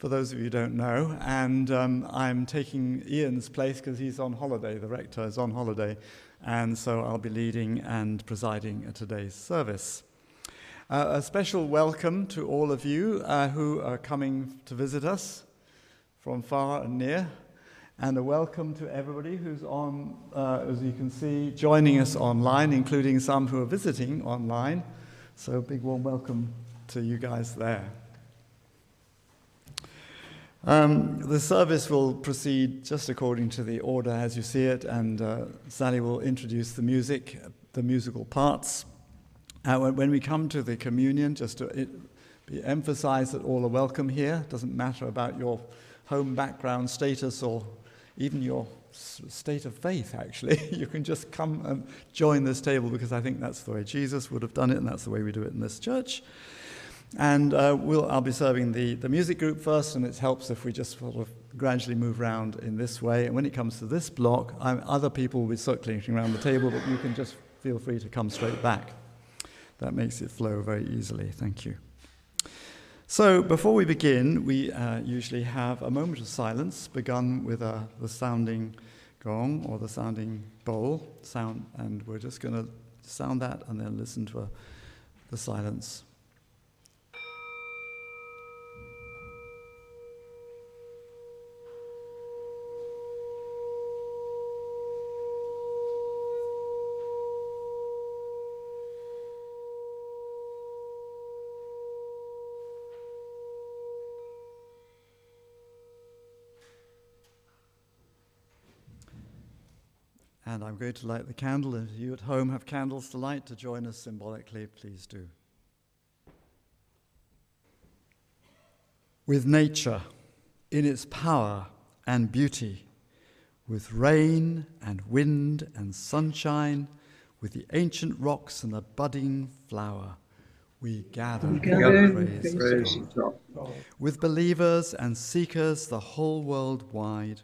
for those of you who don't know, and um, I'm taking Ian's place because he's on holiday. The rector is on holiday, and so I'll be leading and presiding at today's service. Uh, a special welcome to all of you uh, who are coming to visit us from far and near, and a welcome to everybody who's on, uh, as you can see, joining us online, including some who are visiting online. So, a big warm welcome to you guys there. Um, the service will proceed just according to the order as you see it, and uh, Sally will introduce the music, the musical parts. Uh, when, we come to the communion, just to it, be that all are welcome here. It doesn't matter about your home background status or even your state of faith, actually. you can just come and join this table because I think that's the way Jesus would have done it, and that's the way we do it in this church. And uh, we'll, I'll be serving the, the music group first, and it helps if we just sort of gradually move around in this way. And when it comes to this block, I'm, other people will be circulating around the table, but you can just feel free to come straight back. That makes it flow very easily. Thank you. So, before we begin, we uh, usually have a moment of silence, begun with uh, the sounding gong or the sounding bowl sound, and we're just going to sound that and then listen to a, the silence. And I'm going to light the candle. If you at home have candles to light to join us symbolically, please do. With nature in its power and beauty, with rain and wind and sunshine, with the ancient rocks and the budding flower, we gather, we gather praise, praise God. With believers and seekers the whole world wide,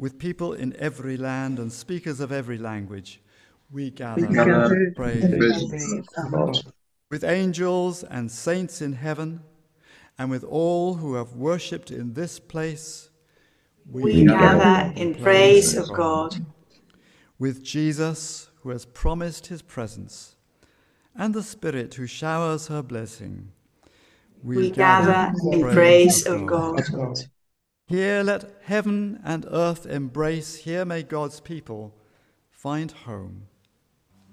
with people in every land and speakers of every language, we gather, we gather praise, praise with angels and saints in heaven, and with all who have worshipped in this place, we, we gather in praise of God. With Jesus, who has promised his presence, and the Spirit who showers her blessing, we, we gather, gather in praise of God. God. Here let heaven and earth embrace. Here may God's people find home.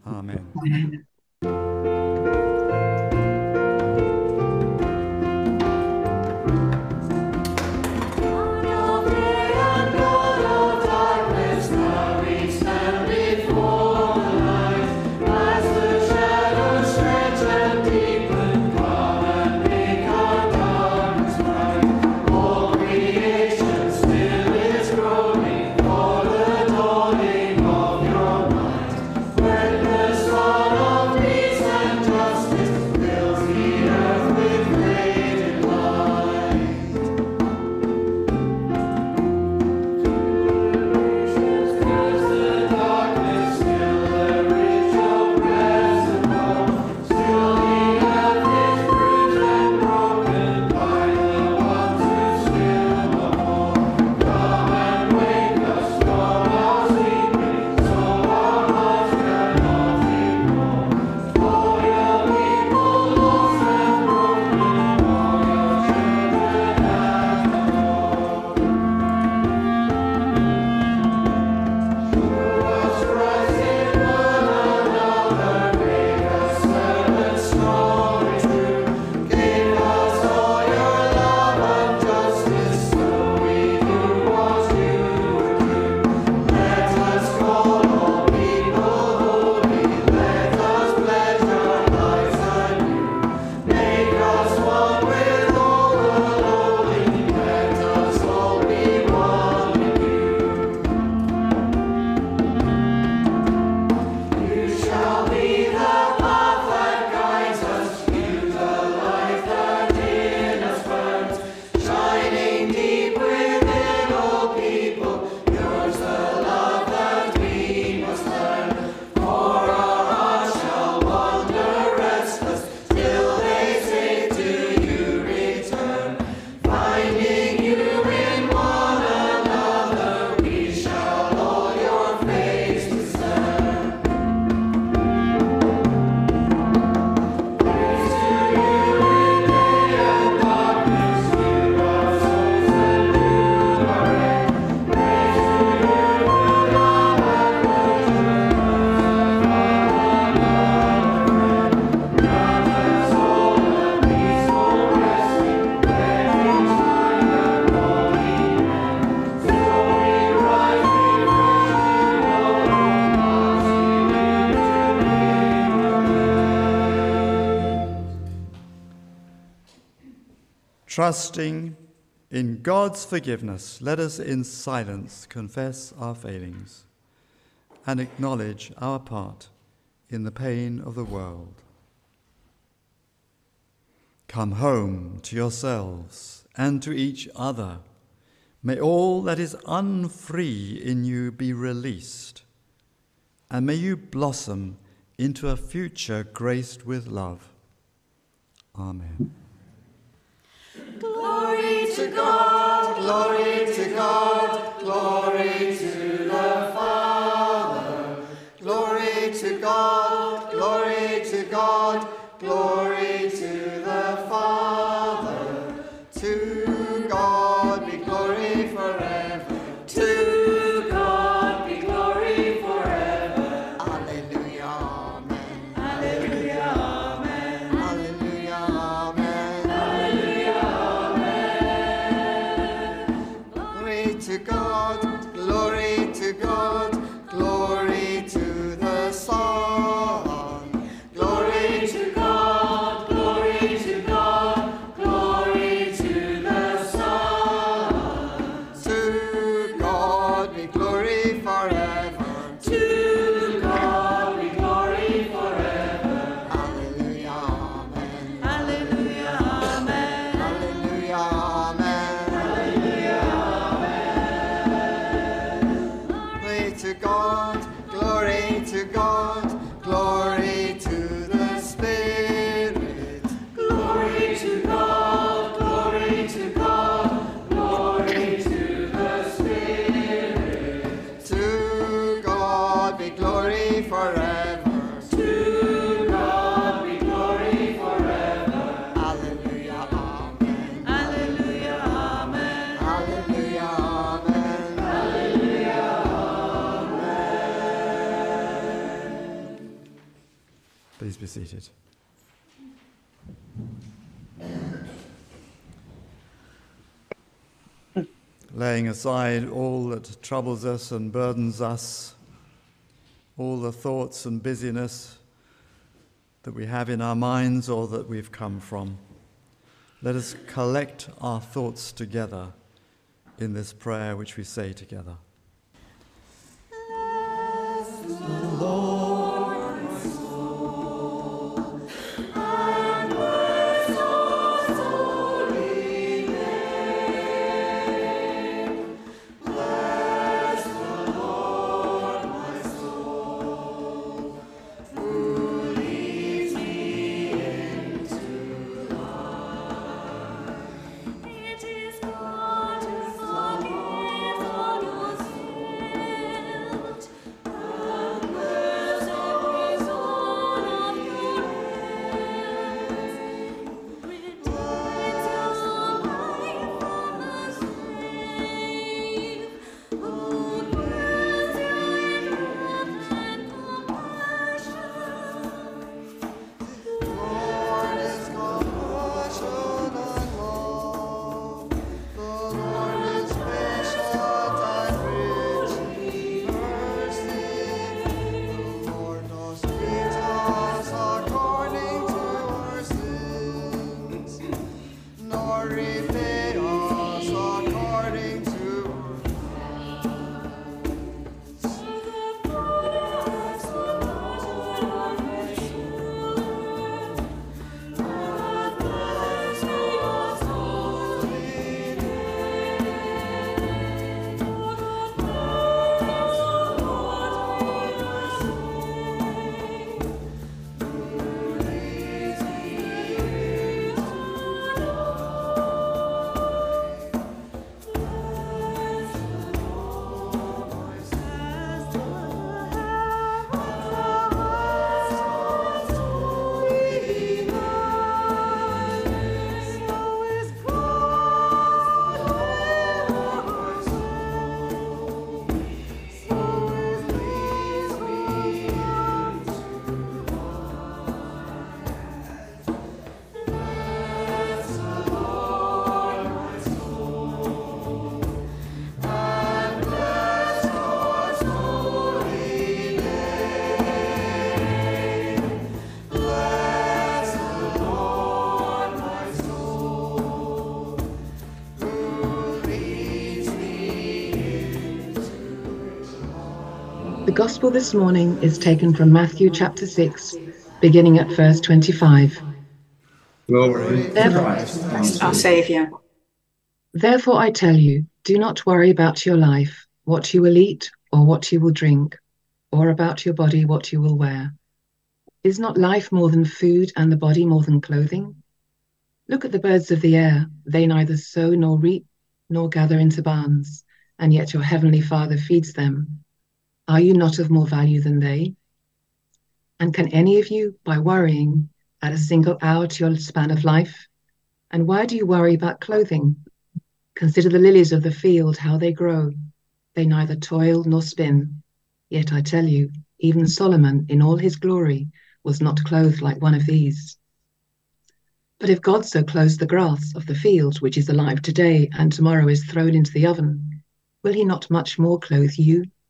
Amen. Trusting in God's forgiveness, let us in silence confess our failings and acknowledge our part in the pain of the world. Come home to yourselves and to each other. May all that is unfree in you be released, and may you blossom into a future graced with love. Amen. Glory to God, glory to God, glory to Laying aside all that troubles us and burdens us, all the thoughts and busyness that we have in our minds or that we've come from, let us collect our thoughts together in this prayer which we say together. The gospel this morning is taken from Matthew chapter 6, beginning at verse 25. Glory to Therefore, Christ, Our Saviour. Therefore I tell you, do not worry about your life, what you will eat or what you will drink, or about your body, what you will wear. Is not life more than food and the body more than clothing? Look at the birds of the air. They neither sow nor reap nor gather into barns, and yet your heavenly Father feeds them. Are you not of more value than they? And can any of you, by worrying, add a single hour to your span of life? And why do you worry about clothing? Consider the lilies of the field, how they grow. They neither toil nor spin. Yet I tell you, even Solomon in all his glory was not clothed like one of these. But if God so clothes the grass of the field, which is alive today and tomorrow is thrown into the oven, will he not much more clothe you,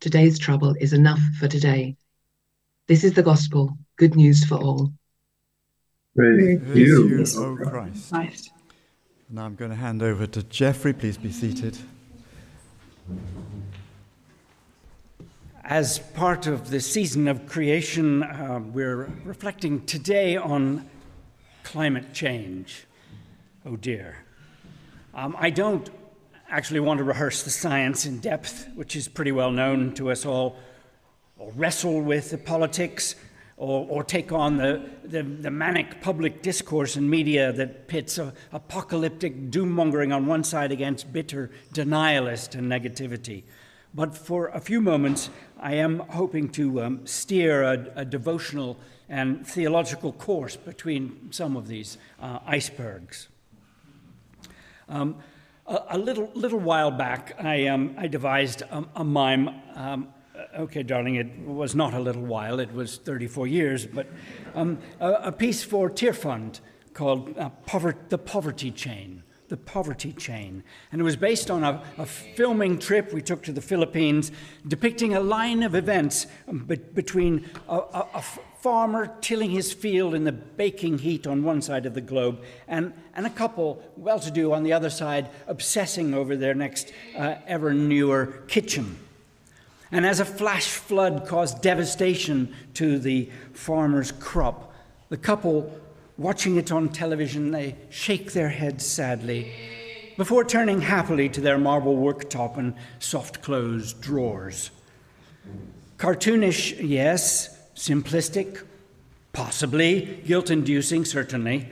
Today's trouble is enough for today. This is the gospel, good news for all. praise Praise you. you, O Christ. Christ. Now I'm going to hand over to Geoffrey. Please be seated. As part of the season of creation, uh, we're reflecting today on climate change. Oh dear. Um, I don't actually want to rehearse the science in depth, which is pretty well known to us all, or wrestle with the politics, or, or take on the, the, the manic public discourse and media that pits a, apocalyptic doom mongering on one side against bitter denialist and negativity. But for a few moments, I am hoping to um, steer a, a, devotional and theological course between some of these uh, icebergs. Um, a, a, little, little while back, I, um, I devised a, a mime. Um, okay, darling, it was not a little while, it was 34 years, but um, a, piece for Tearfund called uh, Pover- The Poverty Chain the poverty chain. And it was based on a, a, filming trip we took to the Philippines, depicting a line of events um, be- between a, a, a, farmer tilling his field in the baking heat on one side of the globe and, and a couple, well to do, on the other side, obsessing over their next uh, ever newer kitchen. And as a flash flood caused devastation to the farmer's crop, the couple Watching it on television, they shake their heads sadly before turning happily to their marble worktop and soft closed drawers. Cartoonish, yes. Simplistic, possibly. Guilt inducing, certainly.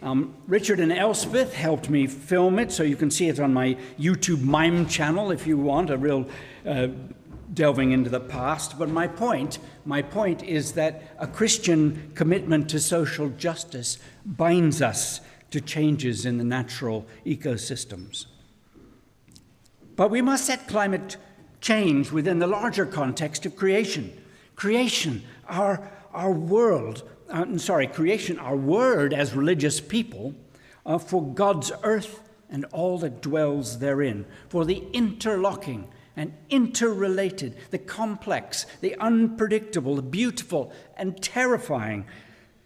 Um, Richard and Elspeth helped me film it, so you can see it on my YouTube mime channel if you want a real uh, delving into the past, but my point, my point is that a Christian commitment to social justice binds us to changes in the natural ecosystems. But we must set climate change within the larger context of creation. Creation, our, our world, uh, sorry, creation, our word as religious people, uh, for God's earth and all that dwells therein, for the interlocking and interrelated, the complex, the unpredictable, the beautiful and terrifying,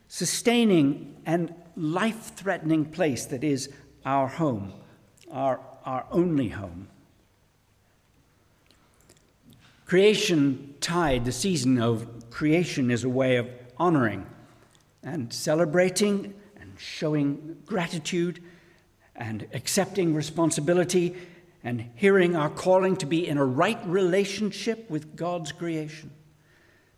sustaining and life threatening place that is our home, our, our only home. Creation tide, the season of creation, is a way of honoring and celebrating and showing gratitude and accepting responsibility and hearing our calling to be in a right relationship with God's creation,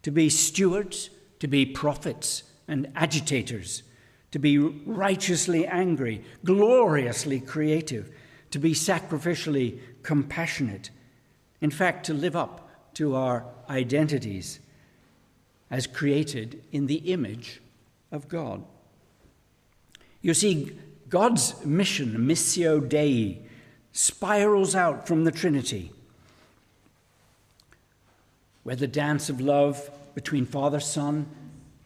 to be stewards, to be prophets and agitators, to be righteously angry, gloriously creative, to be sacrificially compassionate. In fact, to live up to our identities as created in the image of God. You see, God's mission, Missio Dei, spirals out from the Trinity, where the dance of love between Father, Son,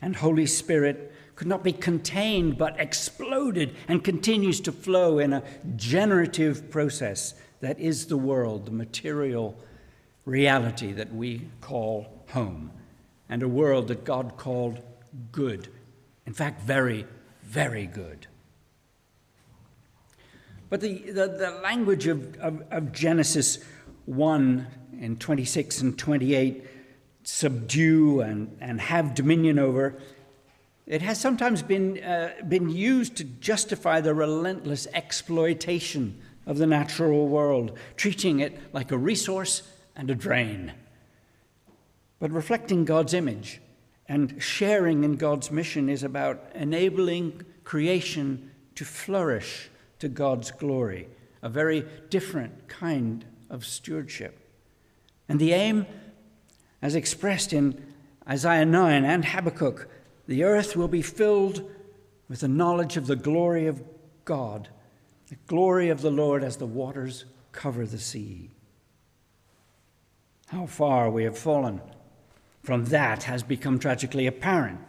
and Holy Spirit could not be contained but exploded and continues to flow in a generative process that is the world, the material reality that we call home, and a world that God called good. In fact, very, very good. But the, the, the language of, of, of Genesis 1 and 26 and 28 subdue and, and have dominion over it has sometimes been, uh, been used to justify the relentless exploitation of the natural world, treating it like a resource and a drain. But reflecting God's image and sharing in God's mission is about enabling creation to flourish to God's glory, a very different kind of stewardship. And the aim, as expressed in Isaiah 9 and Habakkuk, the earth will be filled with the knowledge of the glory of God, the glory of the Lord as the waters cover the sea. How far we have fallen from that has become tragically apparent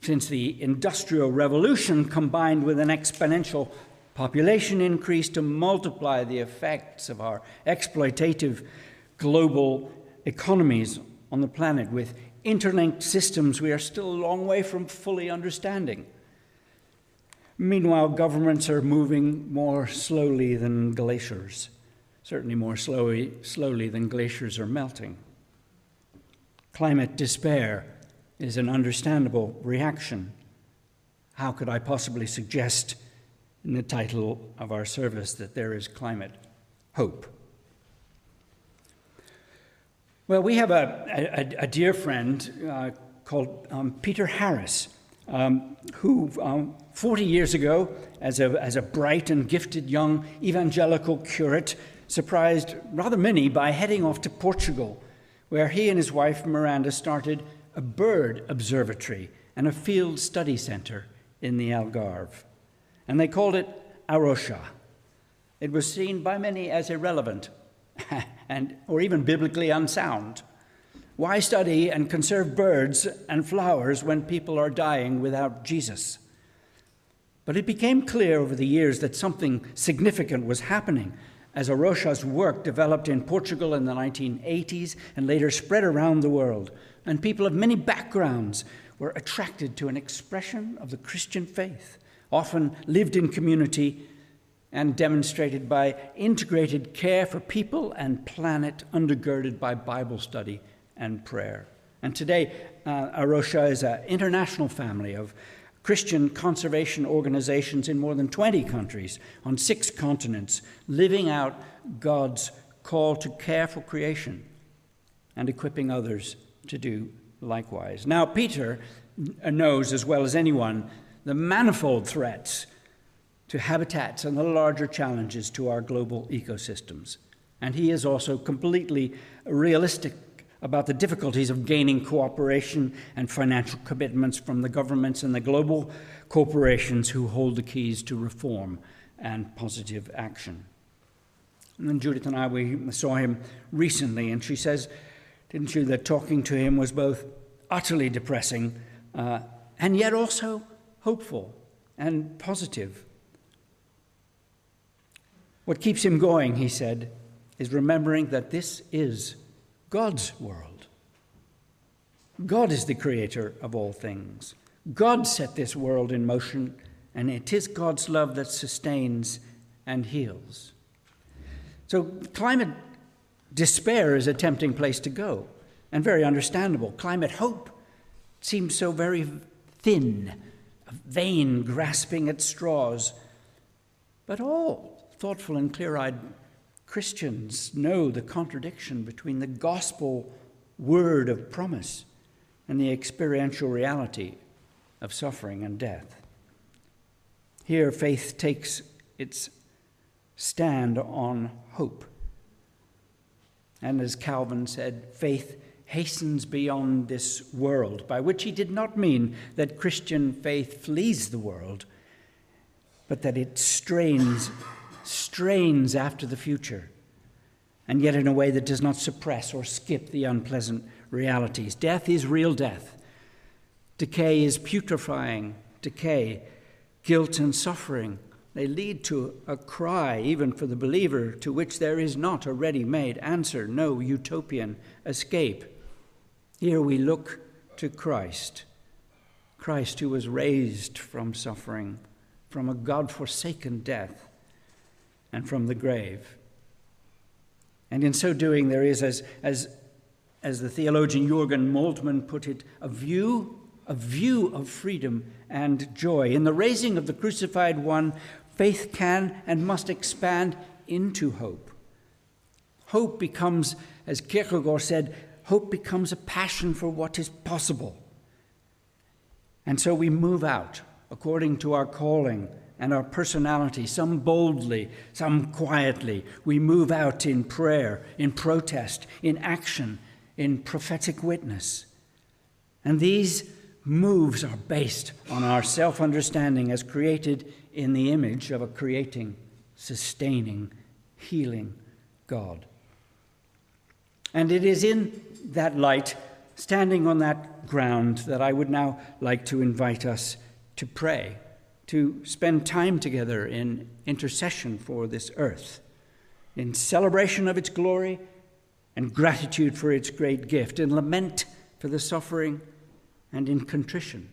since the Industrial Revolution combined with an exponential population increase to multiply the effects of our exploitative global economies on the planet with interlinked systems we are still a long way from fully understanding. Meanwhile, governments are moving more slowly than glaciers, certainly more slowly, slowly than glaciers are melting. Climate despair is an understandable reaction. How could I possibly suggest in the title of our service that there is climate hope? Well, we have a, a, a dear friend uh, called um, Peter Harris, um, who um, 40 years ago, as a, as a bright and gifted young evangelical curate, surprised rather many by heading off to Portugal where he and his wife Miranda started a bird observatory and a field study center in the Algarve. And they called it A Rocha. It was seen by many as irrelevant and, or even biblically unsound. Why study and conserve birds and flowers when people are dying without Jesus? But it became clear over the years that something significant was happening as A Rocha's work developed in Portugal in the 1980s and later spread around the world. And people of many backgrounds were attracted to an expression of the Christian faith, often lived in community and demonstrated by integrated care for people and planet, undergirded by Bible study and prayer. And today, uh, is an international family of Christian conservation organizations in more than 20 countries on six continents, living out God's call to care for creation and equipping others to do likewise. Now, Peter knows as well as anyone the manifold threats to habitats and the larger challenges to our global ecosystems. And he is also completely realistic about the difficulties of gaining cooperation and financial commitments from the governments and the global corporations who hold the keys to reform and positive action. And then Judith and I, we saw him recently, and she says, didn't you, that talking to him was both utterly depressing uh, and yet also hopeful and positive. What keeps him going, he said, is remembering that this is God's world. God is the creator of all things. God set this world in motion, and it is God's love that sustains and heals. So, climate despair is a tempting place to go, and very understandable. Climate hope seems so very thin, a vain grasping at straws. But all thoughtful and clear eyed Christians know the contradiction between the gospel word of promise and the experiential reality of suffering and death. Here, faith takes its stand on hope. And as Calvin said, faith hastens beyond this world, by which he did not mean that Christian faith flees the world, but that it strains strains after the future and yet in a way that does not suppress or skip the unpleasant realities. Death is real death. Decay is putrefying decay. Guilt and suffering, they lead to a cry, even for the believer, to which there is not a ready made answer, no utopian escape. Here we look to Christ, Christ who was raised from suffering, from a God forsaken death, and from the grave. And in so doing, there is, as, as, as the theologian Jürgen Moltmann put it, a view, a view of freedom and joy. In the raising of the crucified one, faith can and must expand into hope. Hope becomes, as Kierkegaard said, hope becomes a passion for what is possible. And so we move out according to our calling and our personality, some boldly, some quietly. We move out in prayer, in protest, in action, in prophetic witness. And these moves are based on our self understanding as created in the image of a creating, sustaining, healing God. And it is in that light, standing on that ground, that I would now like to invite us to pray to spend time together in intercession for this earth, in celebration of its glory and gratitude for its great gift, in lament for the suffering, and in contrition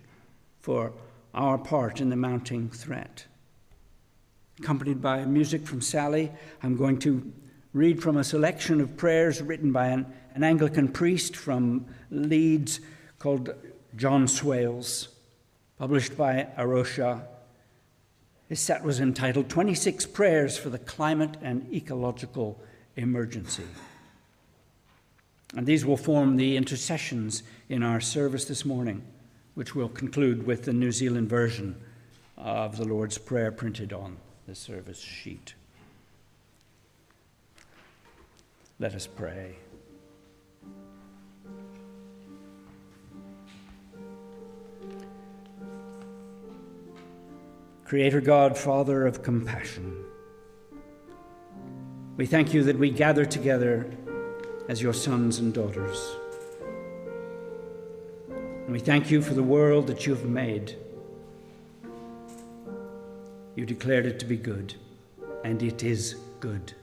for our part in the mounting threat. Accompanied by music from Sally, I'm going to read from a selection of prayers written by an, an Anglican priest from Leeds called John Swales, published by A Rocha his set was entitled 26 Prayers for the Climate and Ecological Emergency. And these will form the intercessions in our service this morning, which will conclude with the New Zealand version of the Lord's Prayer printed on the service sheet. Let us pray. Creator God, Father of compassion, we thank you that we gather together as your sons and daughters. And we thank you for the world that you have made. You declared it to be good, and it is good.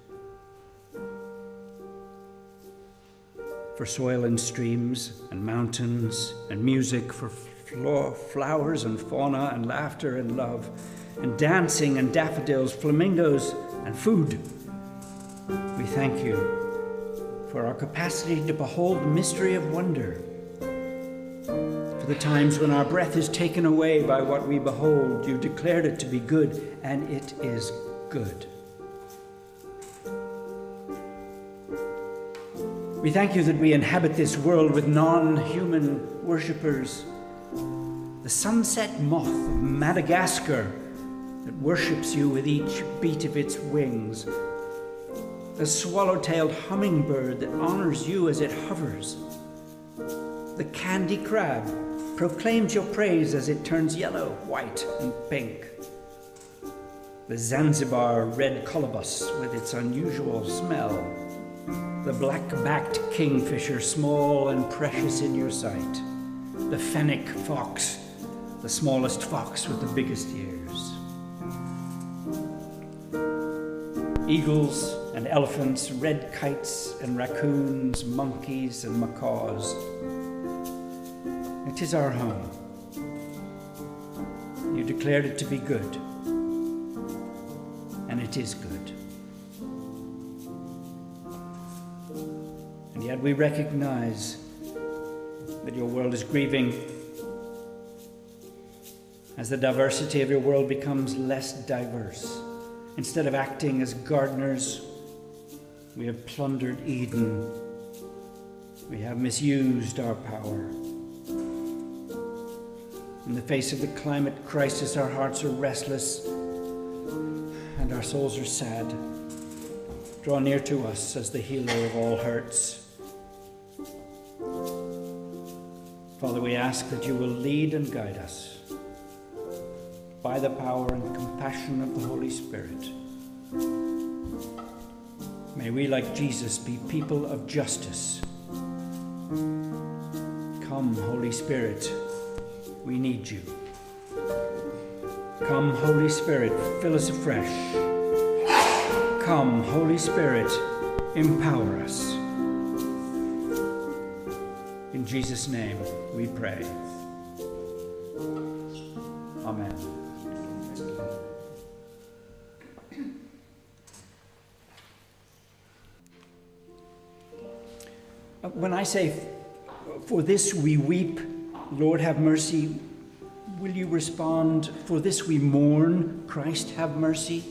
For soil and streams, and mountains, and music, for flowers and fauna, and laughter and love and dancing and daffodils, flamingos and food. We thank you for our capacity to behold the mystery of wonder. For the times when our breath is taken away by what we behold, you declared it to be good, and it is good. We thank you that we inhabit this world with non human worshippers. The sunset moth of Madagascar that worships you with each beat of its wings, the swallow-tailed hummingbird that honors you as it hovers, the candy crab proclaims your praise as it turns yellow, white, and pink. The Zanzibar red colobus with its unusual smell, the black backed kingfisher, small and precious in your sight, the fennec fox, the smallest fox with the biggest ears. Eagles and elephants, red kites and raccoons, monkeys and macaws. It is our home. You declared it to be good, and it is good. And yet we recognize that your world is grieving as the diversity of your world becomes less diverse. Instead of acting as gardeners, we have plundered Eden. We have misused our power. In the face of the climate crisis, our hearts are restless and our souls are sad. Draw near to us as the healer of all hurts. Father, we ask that you will lead and guide us by the power and compassion of the Holy Spirit. May we, like Jesus, be people of justice. Come, Holy Spirit, we need you. Come, Holy Spirit, fill us afresh. Come, Holy Spirit, empower us. In Jesus' name we pray. When I say, For this we weep, Lord have mercy, will you respond, For this we mourn, Christ have mercy?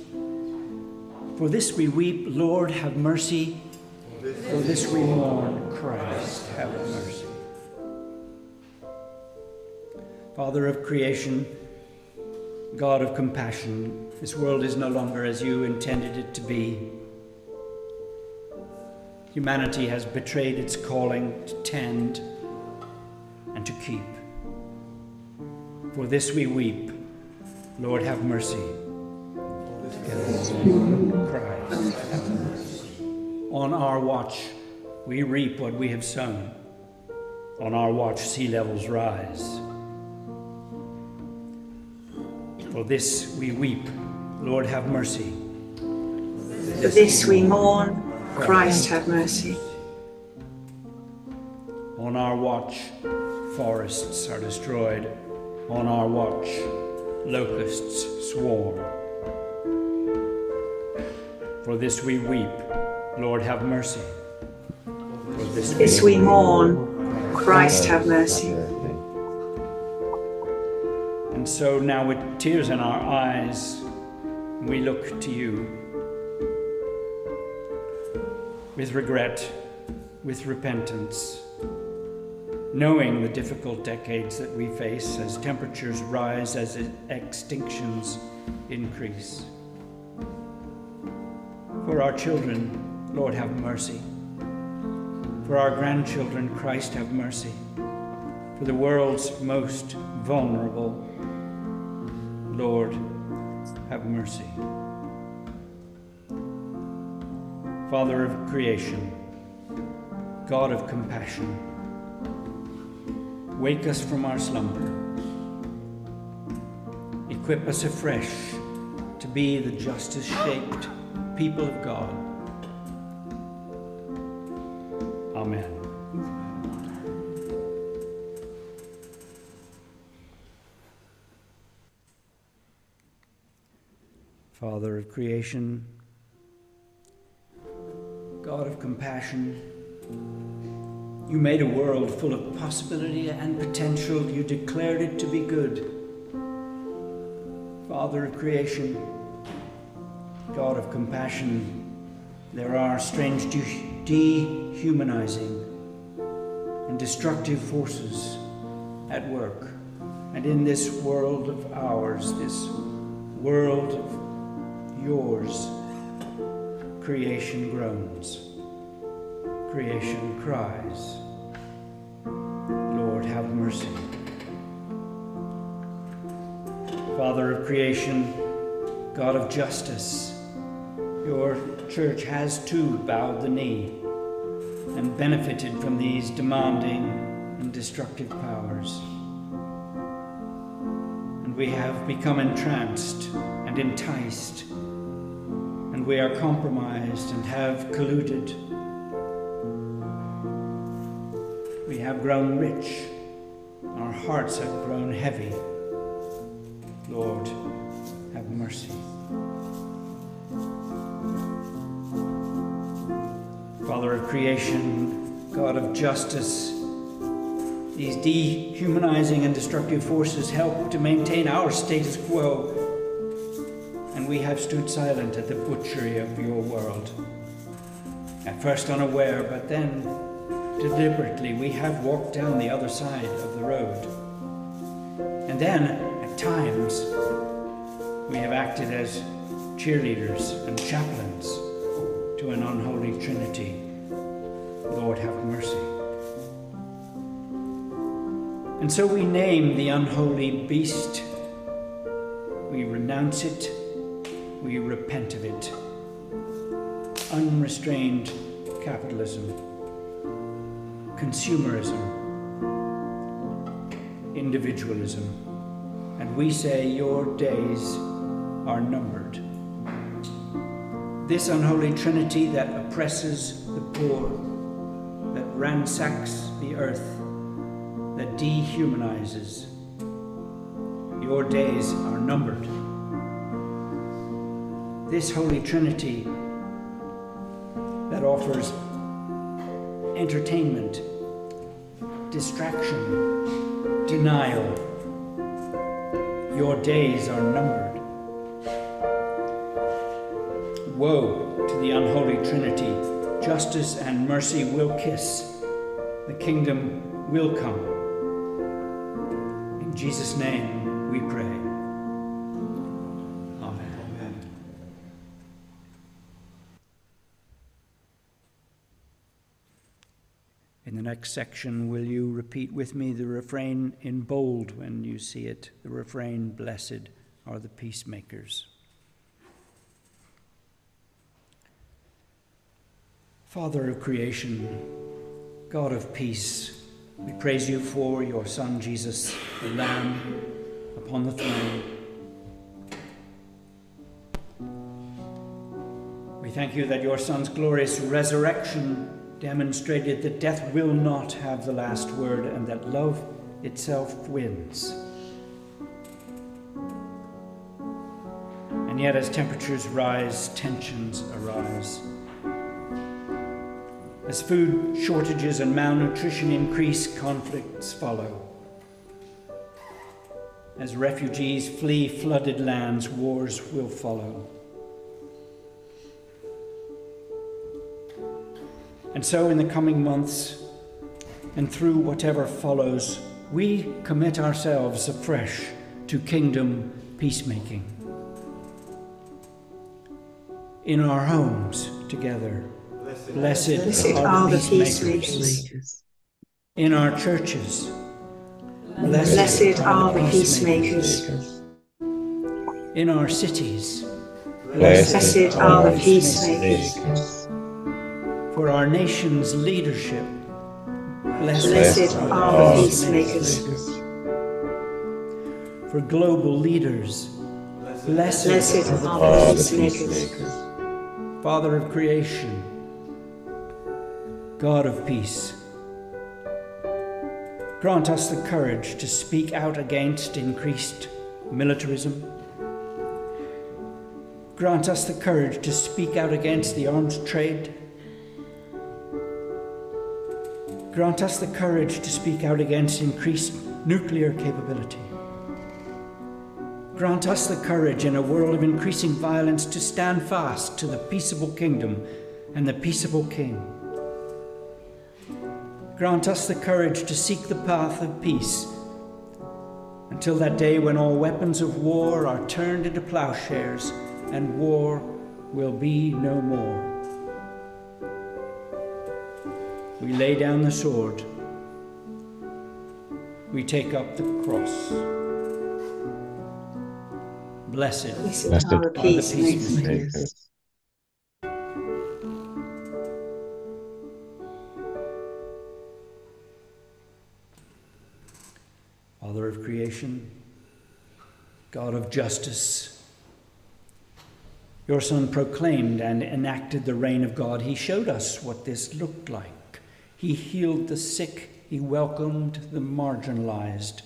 For this we weep, Lord have mercy. For this we mourn, Christ have mercy. Father of creation, God of compassion, this world is no longer as you intended it to be. Humanity has betrayed its calling to tend and to keep. For this we weep. Lord, have mercy. Christ, have mercy. On our watch, we reap what we have sown. On our watch, sea levels rise. For this we weep. Lord, have mercy. For this we mourn. Christ have mercy. On our watch, forests are destroyed. On our watch, locusts swarm. For this we weep. Lord, have mercy. For this This we mourn. Christ have mercy. And so now, with tears in our eyes, we look to you. With regret, with repentance, knowing the difficult decades that we face as temperatures rise, as extinctions increase. For our children, Lord, have mercy. For our grandchildren, Christ, have mercy. For the world's most vulnerable, Lord, have mercy. Father of creation, God of compassion, wake us from our slumber. Equip us afresh to be the justice shaped people of God. Amen. Father of creation, God of compassion, you made a world full of possibility and potential. You declared it to be good. Father of creation, God of compassion, there are strange dehumanizing and destructive forces at work. And in this world of ours, this world of yours, creation groans, creation cries. Lord, have mercy. Father of creation, God of justice, your church has too bowed the knee and benefited from these demanding and destructive powers. And we have become entranced and enticed, we are compromised and have colluded. We have grown rich, our hearts have grown heavy. Lord, have mercy. Father of creation, God of justice, these dehumanizing and destructive forces help to maintain our status quo, we have stood silent at the butchery of your world. At first unaware, but then deliberately, we have walked down the other side of the road. And then, at times, we have acted as cheerleaders and chaplains to an unholy trinity. Lord, have mercy. And so we name the unholy beast. We renounce it. We repent of it. unrestrained capitalism, consumerism, individualism, and we say your days are numbered. This unholy trinity that oppresses the poor, that ransacks the earth, that dehumanizes, your days are numbered. This holy trinity that offers entertainment, distraction, denial. Your days are numbered. Woe to the unholy Trinity. Justice and mercy will kiss. The kingdom will come. In Jesus' name we pray. Next section, will you repeat with me the refrain in bold when you see it? The refrain, Blessed are the peacemakers. Father of creation, God of peace, we praise you for your Son Jesus, the Lamb upon the throne. We thank you that your Son's glorious resurrection demonstrated that death will not have the last word and that love itself wins. And yet, as temperatures rise, tensions arise. As food shortages and malnutrition increase, conflicts follow. As refugees flee flooded lands, wars will follow. And so, in the coming months and through whatever follows, we commit ourselves afresh to kingdom peacemaking. In our homes together, blessed, Blessed are the peacemakers. Peacemakers. In our churches, Blessed are the peacemakers. In our cities, Blessed are the peacemakers. For our nation's leadership, blessed, Blessed are the peacemakers. For global leaders, blessed, Blessed are the peacemakers. Father of creation, God of peace. Grant us the courage to speak out against increased militarism. Grant us the courage to speak out against the arms trade. Grant us the courage to speak out against increased nuclear capability. Grant us the courage in a world of increasing violence to stand fast to the peaceable kingdom and the peaceable king. Grant us the courage to seek the path of peace until that day when all weapons of war are turned into plowshares and war will be no more. We lay down the sword. We take up the cross. Blessed Blessed are the are the peacemakers. peacemakers. Father of creation, God of justice, your Son proclaimed and enacted the reign of God. He showed us what this looked like. He healed the sick, He welcomed the marginalized,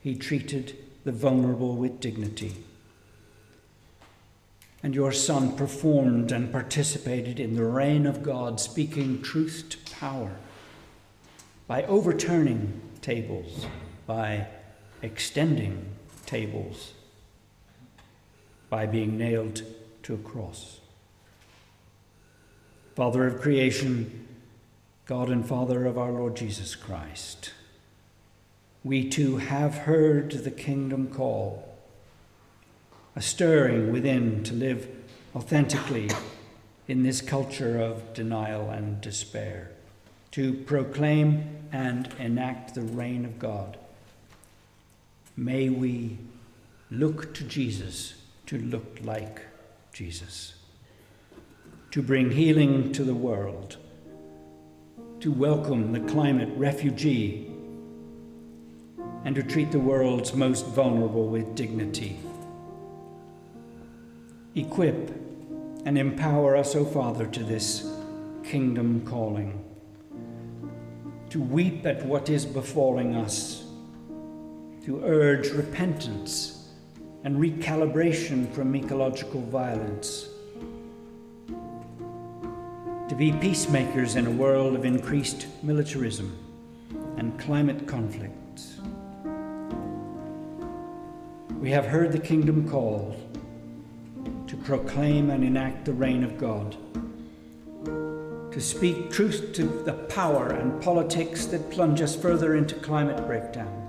He treated the vulnerable with dignity. And your Son performed and participated in the reign of God, speaking truth to power by overturning tables, by extending tables, by being nailed to a cross. Father of creation, God and Father of our Lord Jesus Christ, we too have heard the kingdom call, a stirring within to live authentically in this culture of denial and despair, to proclaim and enact the reign of God. May we look to Jesus to look like Jesus, to bring healing to the world, to welcome the climate refugee, and to treat the world's most vulnerable with dignity. Equip and empower us, O Father, to this kingdom calling, to weep at what is befalling us, to urge repentance and recalibration from ecological violence, to be peacemakers in a world of increased militarism and climate conflicts. We have heard the kingdom call to proclaim and enact the reign of God, to speak truth to the power and politics that plunge us further into climate breakdown,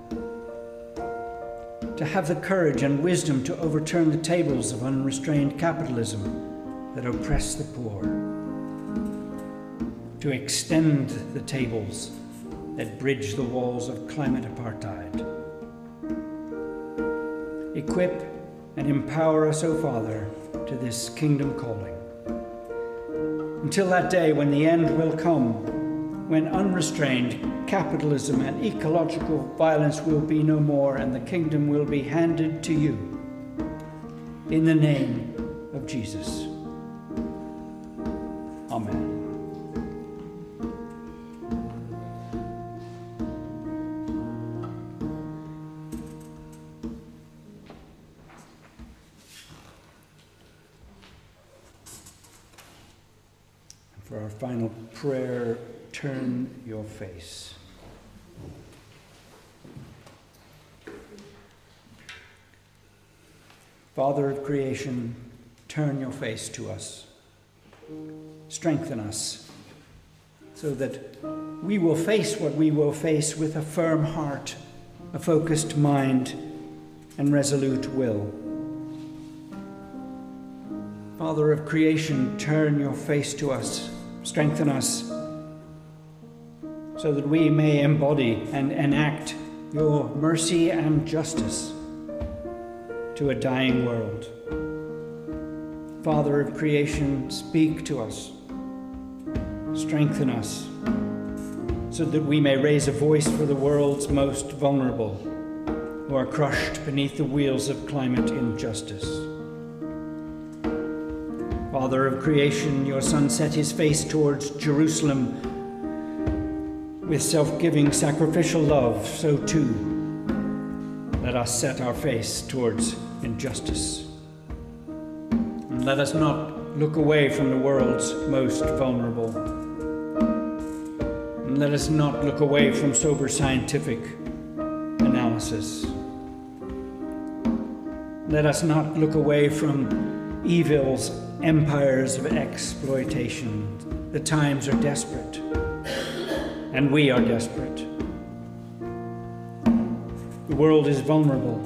to have the courage and wisdom to overturn the tables of unrestrained capitalism that oppress the poor, to extend the tables that bridge the walls of climate apartheid. Equip and empower us, O Father, to this kingdom calling. Until that day when the end will come, when unrestrained capitalism and ecological violence will be no more and the kingdom will be handed to you. In the name of Jesus. Amen. For our final prayer, turn your face. Father of creation, turn your face to us. Strengthen us so that we will face what we will face with a firm heart, a focused mind, and resolute will. Father of creation, turn your face to us, strengthen us, so that we may embody and enact your mercy and justice to a dying world. Father of creation, speak to us, strengthen us, so that we may raise a voice for the world's most vulnerable, who are crushed beneath the wheels of climate injustice. Father of creation, your Son set his face towards Jerusalem with self giving, sacrificial love, so too let us set our face towards injustice. And let us not look away from the world's most vulnerable. And let us not look away from sober scientific analysis. Let us not look away from evil's empires of exploitation. The times are desperate, and we are desperate. The world is vulnerable,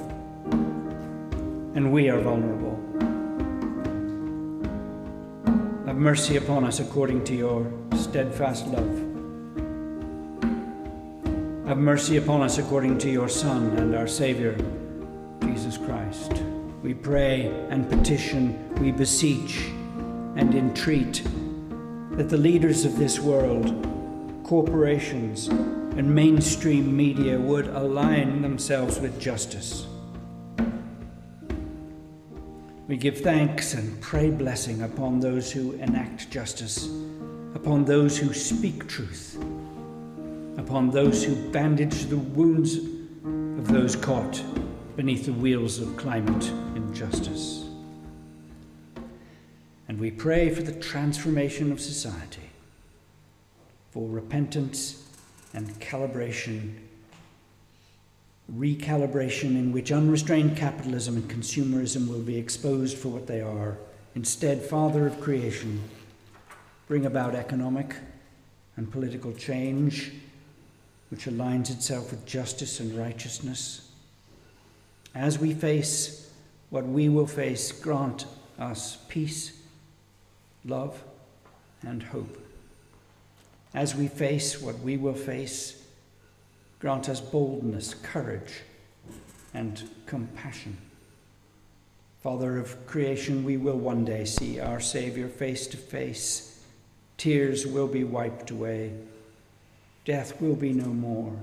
and we are vulnerable. Have mercy upon us according to your steadfast love. Have mercy upon us according to your Son and our Savior, pray and petition, we beseech and entreat that the leaders of this world, corporations, and mainstream media would align themselves with justice. We give thanks and pray blessing upon those who enact justice, upon those who speak truth, upon those who bandage the wounds of those caught beneath the wheels of climate injustice. And we pray for the transformation of society, for repentance and calibration, recalibration in which unrestrained capitalism and consumerism will be exposed for what they are. Instead, Father of creation, bring about economic and political change which aligns itself with justice and righteousness. As we face what we will face, grant us peace, love, and hope. As we face what we will face, grant us boldness, courage, and compassion. Father of creation, we will one day see our Savior face to face. Tears will be wiped away. Death will be no more.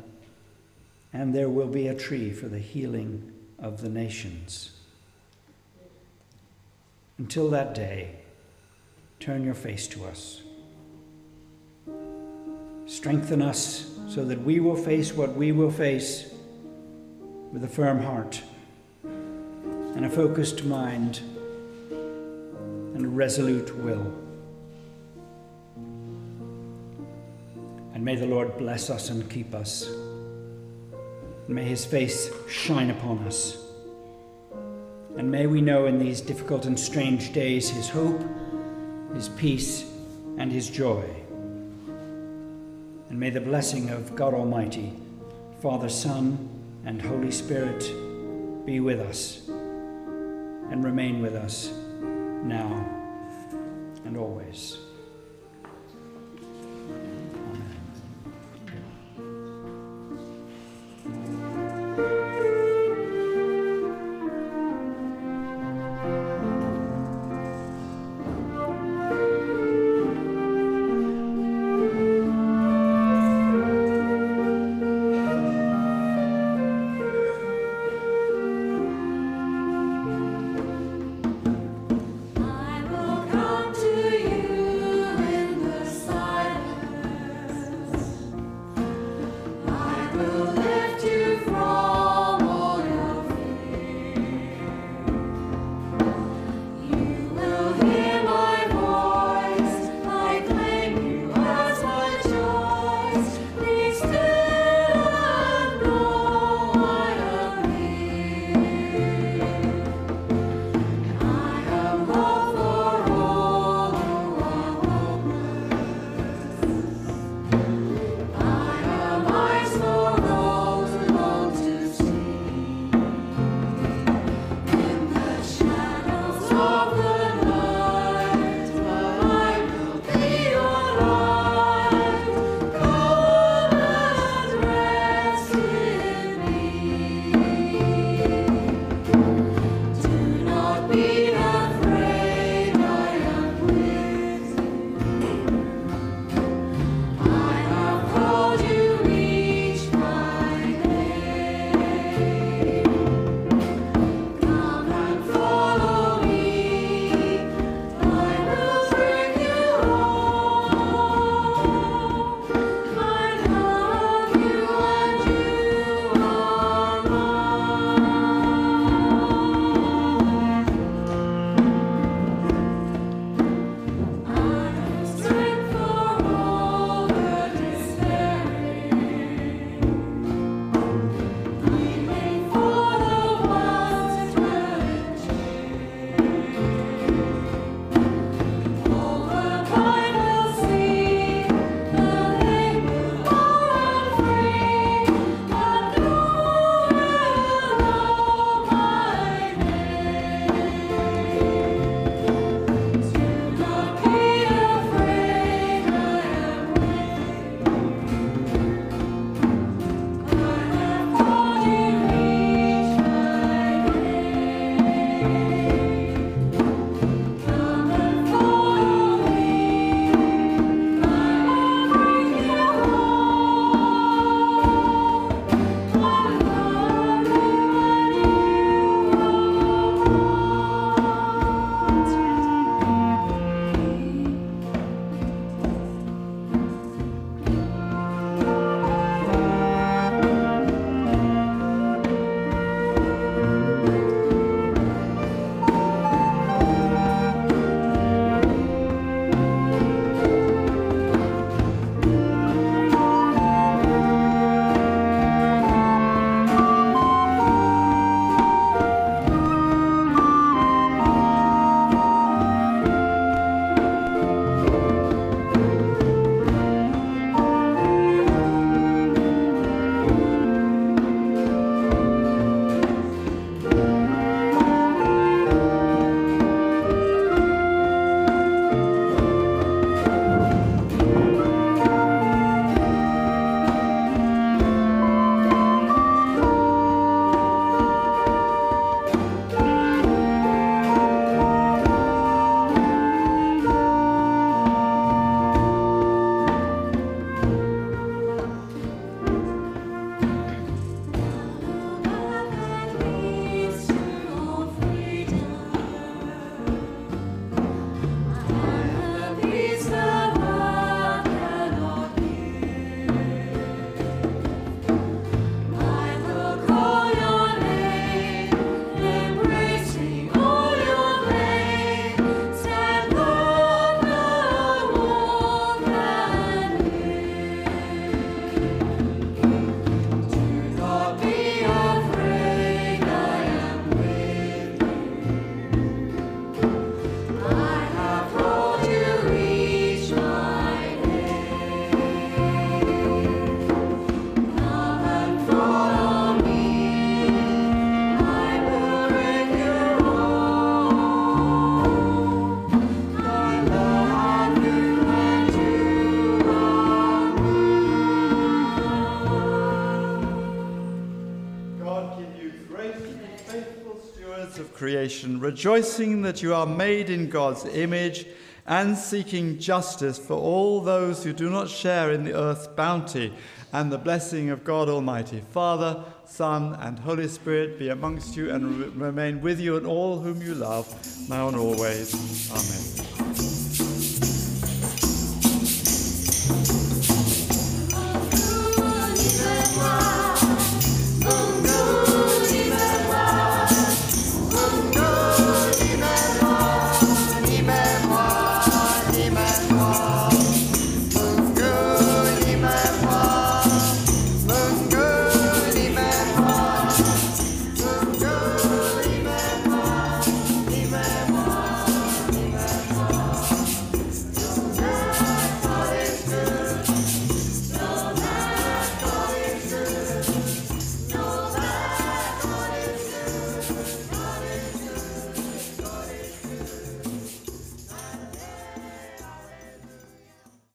And there will be a tree for the healing of the nations. Until that day, turn your face to us. Strengthen us so that we will face what we will face with a firm heart and a focused mind and a resolute will. And may the Lord bless us and keep us. And may his face shine upon us. And may we know in these difficult and strange days his hope, his peace, and his joy. And may the blessing of God Almighty, Father, Son, and Holy Spirit be with us and remain with us now and always. Rejoicing that you are made in God's image and seeking justice for all those who do not share in the earth's bounty, and the blessing of God Almighty, Father, Son, and Holy Spirit be amongst you and re- remain with you and all whom you love, now and always. Amen.